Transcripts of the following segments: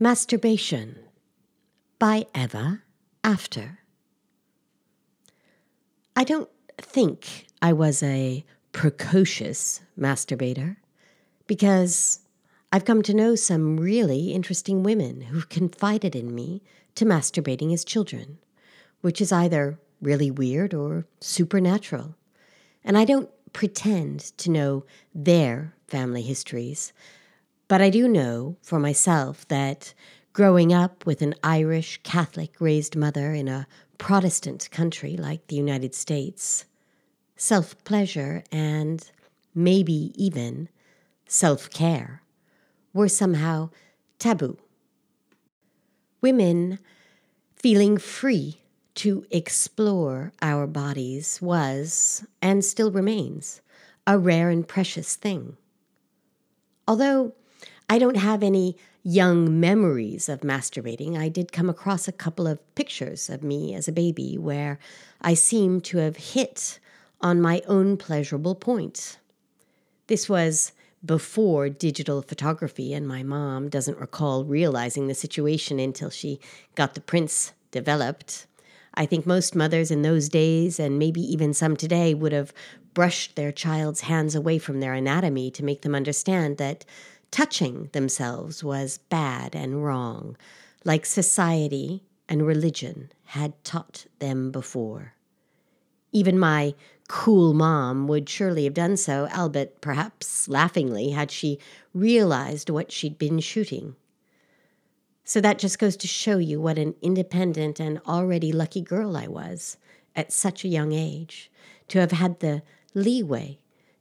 Masturbation by Eva After. I don't think I was a precocious masturbator because I've come to know some really interesting women who've confided in me to masturbating as children, which is either really weird or supernatural. And I don't pretend to know their family histories, but I do know for myself that growing up with an Irish Catholic raised mother in a Protestant country like the United States, self pleasure and maybe even self care were somehow taboo. Women feeling free to explore our bodies was, and still remains, a rare and precious thing. Although I don't have any young memories of masturbating, I did come across a couple of pictures of me as a baby where I seem to have hit on my own pleasurable point. This was before digital photography, and my mom doesn't recall realizing the situation until she got the prints developed. I think most mothers in those days, and maybe even some today, would have brushed their child's hands away from their anatomy to make them understand that touching themselves was bad and wrong, like society and religion had taught them before. Even my cool mom would surely have done so, albeit perhaps laughingly, had she realized what she'd been shooting. So that just goes to show you what an independent and already lucky girl I was at such a young age, to have had the leeway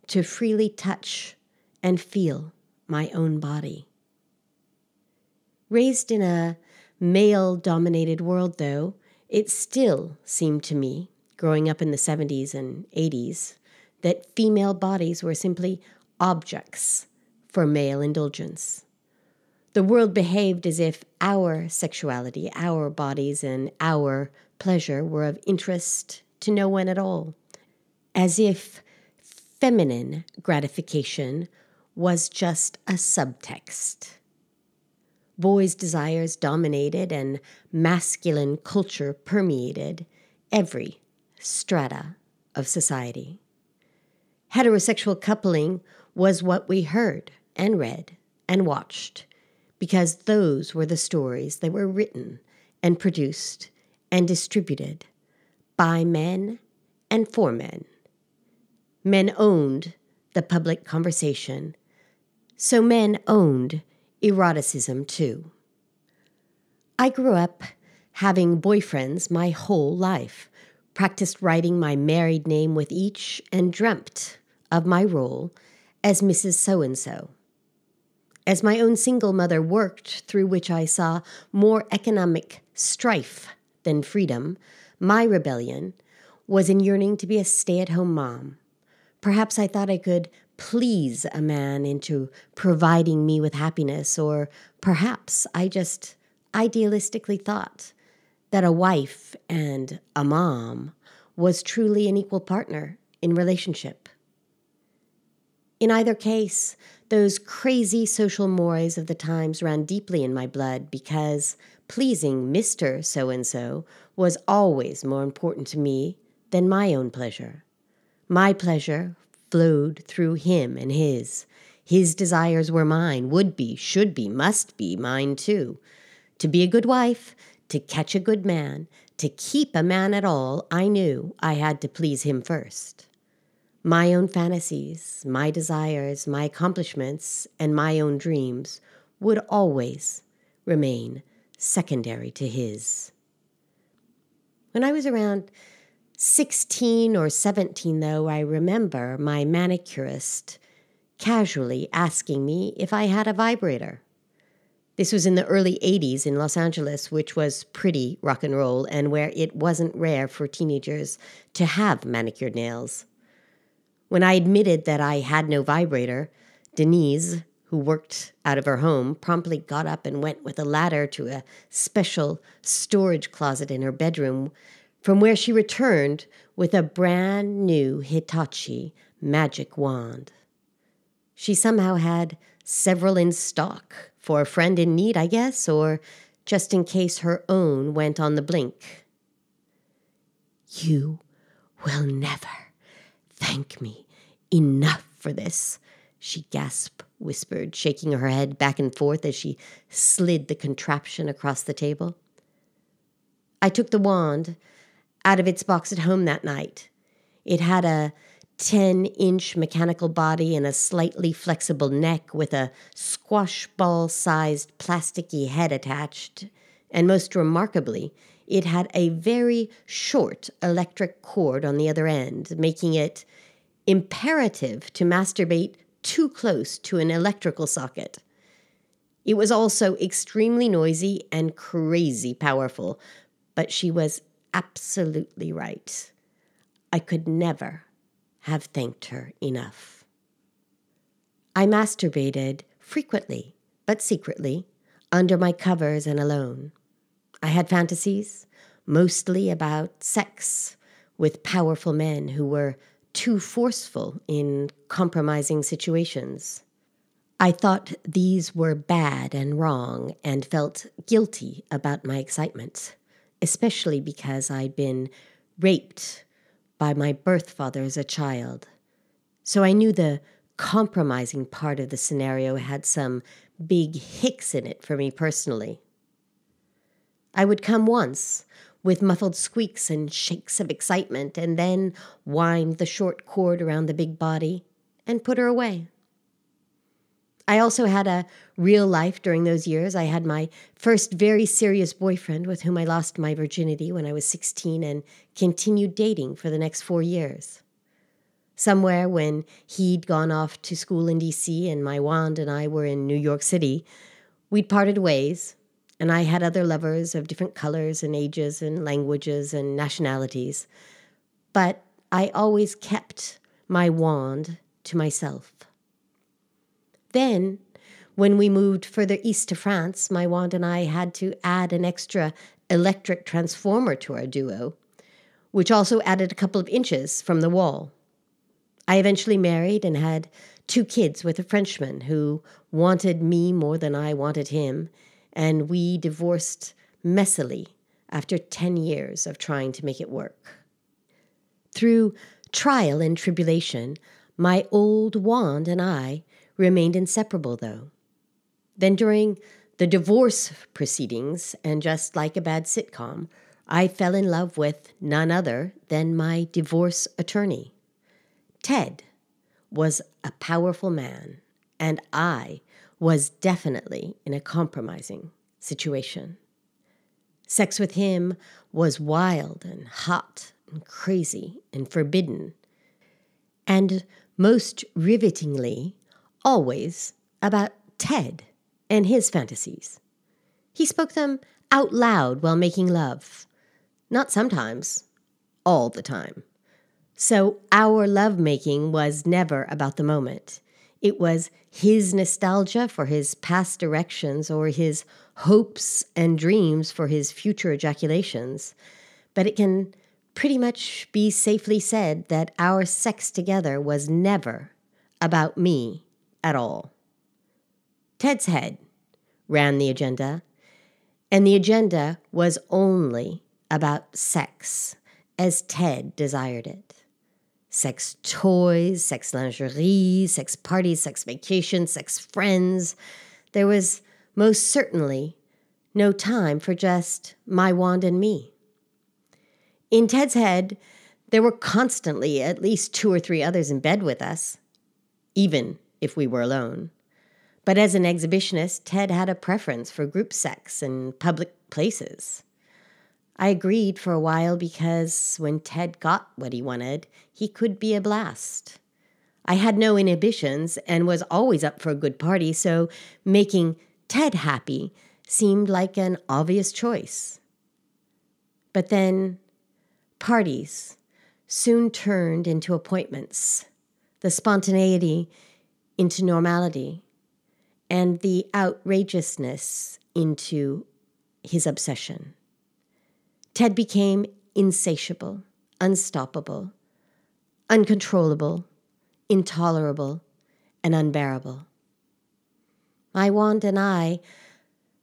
to freely touch and feel my own body. Raised in a male dominated world, though, it still seemed to me, growing up in the 70s and 80s, that female bodies were simply objects for male indulgence. The world behaved as if our sexuality, our bodies, and our pleasure were of interest to no one at all, as if feminine gratification was just a subtext. Boys' desires dominated and masculine culture permeated every strata of society. Heterosexual coupling was what we heard and read and watched because those were the stories that were written and produced and distributed by men and for men. Men owned the public conversation so men owned eroticism too. I grew up having boyfriends my whole life, practiced writing my married name with each, and dreamt of my role as Mrs. So and so. As my own single mother worked through which I saw more economic strife than freedom, my rebellion was in yearning to be a stay at home mom. Perhaps I thought I could please a man into providing me with happiness, or perhaps I just idealistically thought that a wife and a mom was truly an equal partner in relationship. In either case, those crazy social mores of the times ran deeply in my blood because pleasing Mr. So and so was always more important to me than my own pleasure. My pleasure flowed through him and his. His desires were mine, would be, should be, must be mine too. To be a good wife, to catch a good man, to keep a man at all, I knew I had to please him first. My own fantasies, my desires, my accomplishments, and my own dreams would always remain secondary to his. When I was around 16 or 17, though, I remember my manicurist casually asking me if I had a vibrator. This was in the early 80s in Los Angeles, which was pretty rock and roll and where it wasn't rare for teenagers to have manicured nails. When I admitted that I had no vibrator, Denise, who worked out of her home, promptly got up and went with a ladder to a special storage closet in her bedroom from where she returned with a brand new Hitachi magic wand. She somehow had several in stock for a friend in need, I guess, or just in case her own went on the blink. You will never thank me enough for this, she gasped, whispered, shaking her head back and forth as she slid the contraption across the table. I took the wand out of its box at home that night. It had a 10 inch mechanical body and a slightly flexible neck with a squash ball sized plasticky head attached. And most remarkably, it had a very short electric cord on the other end, making it imperative to masturbate too close to an electrical socket. It was also extremely noisy and crazy powerful, but she was absolutely right. I could never have thanked her enough. I masturbated frequently, but secretly, under my covers and alone. I had fantasies, mostly about sex, with powerful men who were too forceful in compromising situations. I thought these were bad and wrong and felt guilty about my excitement, especially because I'd been raped by my birth father as a child. So I knew the compromising part of the scenario had some big hicks in it for me personally. I would come once with muffled squeaks and shakes of excitement, and then wind the short cord around the big body and put her away. I also had a real life during those years. I had my first very serious boyfriend with whom I lost my virginity when I was 16 and continued dating for the next four years. Somewhere when he'd gone off to school in DC and my wand and I were in New York City, we'd parted ways, and I had other lovers of different colors and ages and languages and nationalities. But I always kept my wand to myself. Then, when we moved further east to France, my wand and I had to add an extra electric transformer to our duo, which also added a couple of inches from the wall. I eventually married and had two kids with a Frenchman who wanted me more than I wanted him, and we divorced messily after 10 years of trying to make it work. Through trial and tribulation, my old wand and I remained inseparable, though. Then, during the divorce proceedings, and just like a bad sitcom, I fell in love with none other than my divorce attorney. Ted was a powerful man, and I was definitely in a compromising situation. Sex with him was wild and hot and crazy and forbidden. And most rivetingly, always about Ted and his fantasies. He spoke them out loud while making love. Not sometimes, all the time. So our lovemaking was never about the moment. It was his nostalgia for his past erections or his hopes and dreams for his future ejaculations. But it can pretty much be safely said that our sex together was never about me at all. Ted's head ran the agenda, and the agenda was only about sex, as Ted desired it. Sex toys, sex lingerie, sex parties, sex vacations, sex friends. There was most certainly no time for just my wand and me. In Ted's head, there were constantly at least two or three others in bed with us, even if we were alone. But as an exhibitionist, Ted had a preference for group sex in public places. I agreed for a while because when Ted got what he wanted, he could be a blast. I had no inhibitions and was always up for a good party, so making Ted happy seemed like an obvious choice. But then parties soon turned into appointments. The spontaneity into normality and the outrageousness into his obsession. Ted became insatiable, unstoppable, uncontrollable, intolerable, and unbearable. My wand and I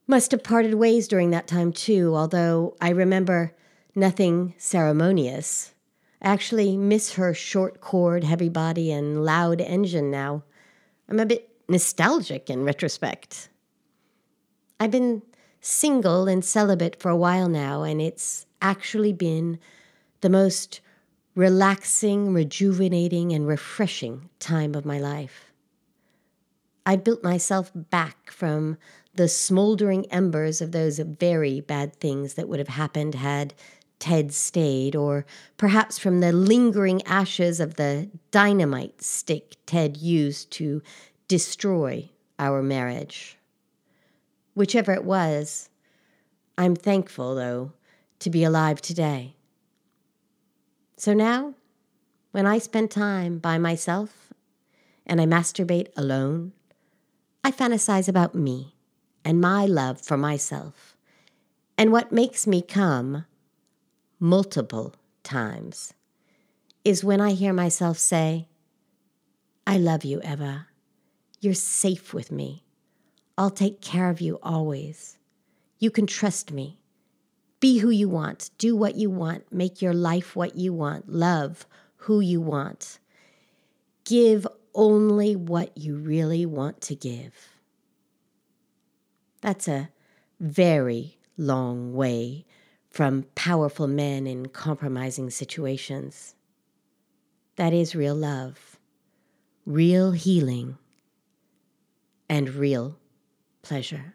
must have parted ways during that time too, although I remember nothing ceremonious. I actually miss her short cord, heavy body, and loud engine now. I'm a bit nostalgic in retrospect. I've been single and celibate for a while now, and it's actually been the most relaxing, rejuvenating, and refreshing time of my life. I built myself back from the smoldering embers of those very bad things that would have happened had Ted stayed, or perhaps from the lingering ashes of the dynamite stick Ted used to destroy our marriage. Whichever it was, I'm thankful, though, to be alive today. So now, when I spend time by myself and I masturbate alone, I fantasize about me and my love for myself and what makes me come multiple times is when I hear myself say, I love you, Eva. You're safe with me. I'll take care of you always. You can trust me. Be who you want. Do what you want. Make your life what you want. Love who you want. Give only what you really want to give. That's a very long way from powerful men in compromising situations. That is real love, real healing, and real pleasure.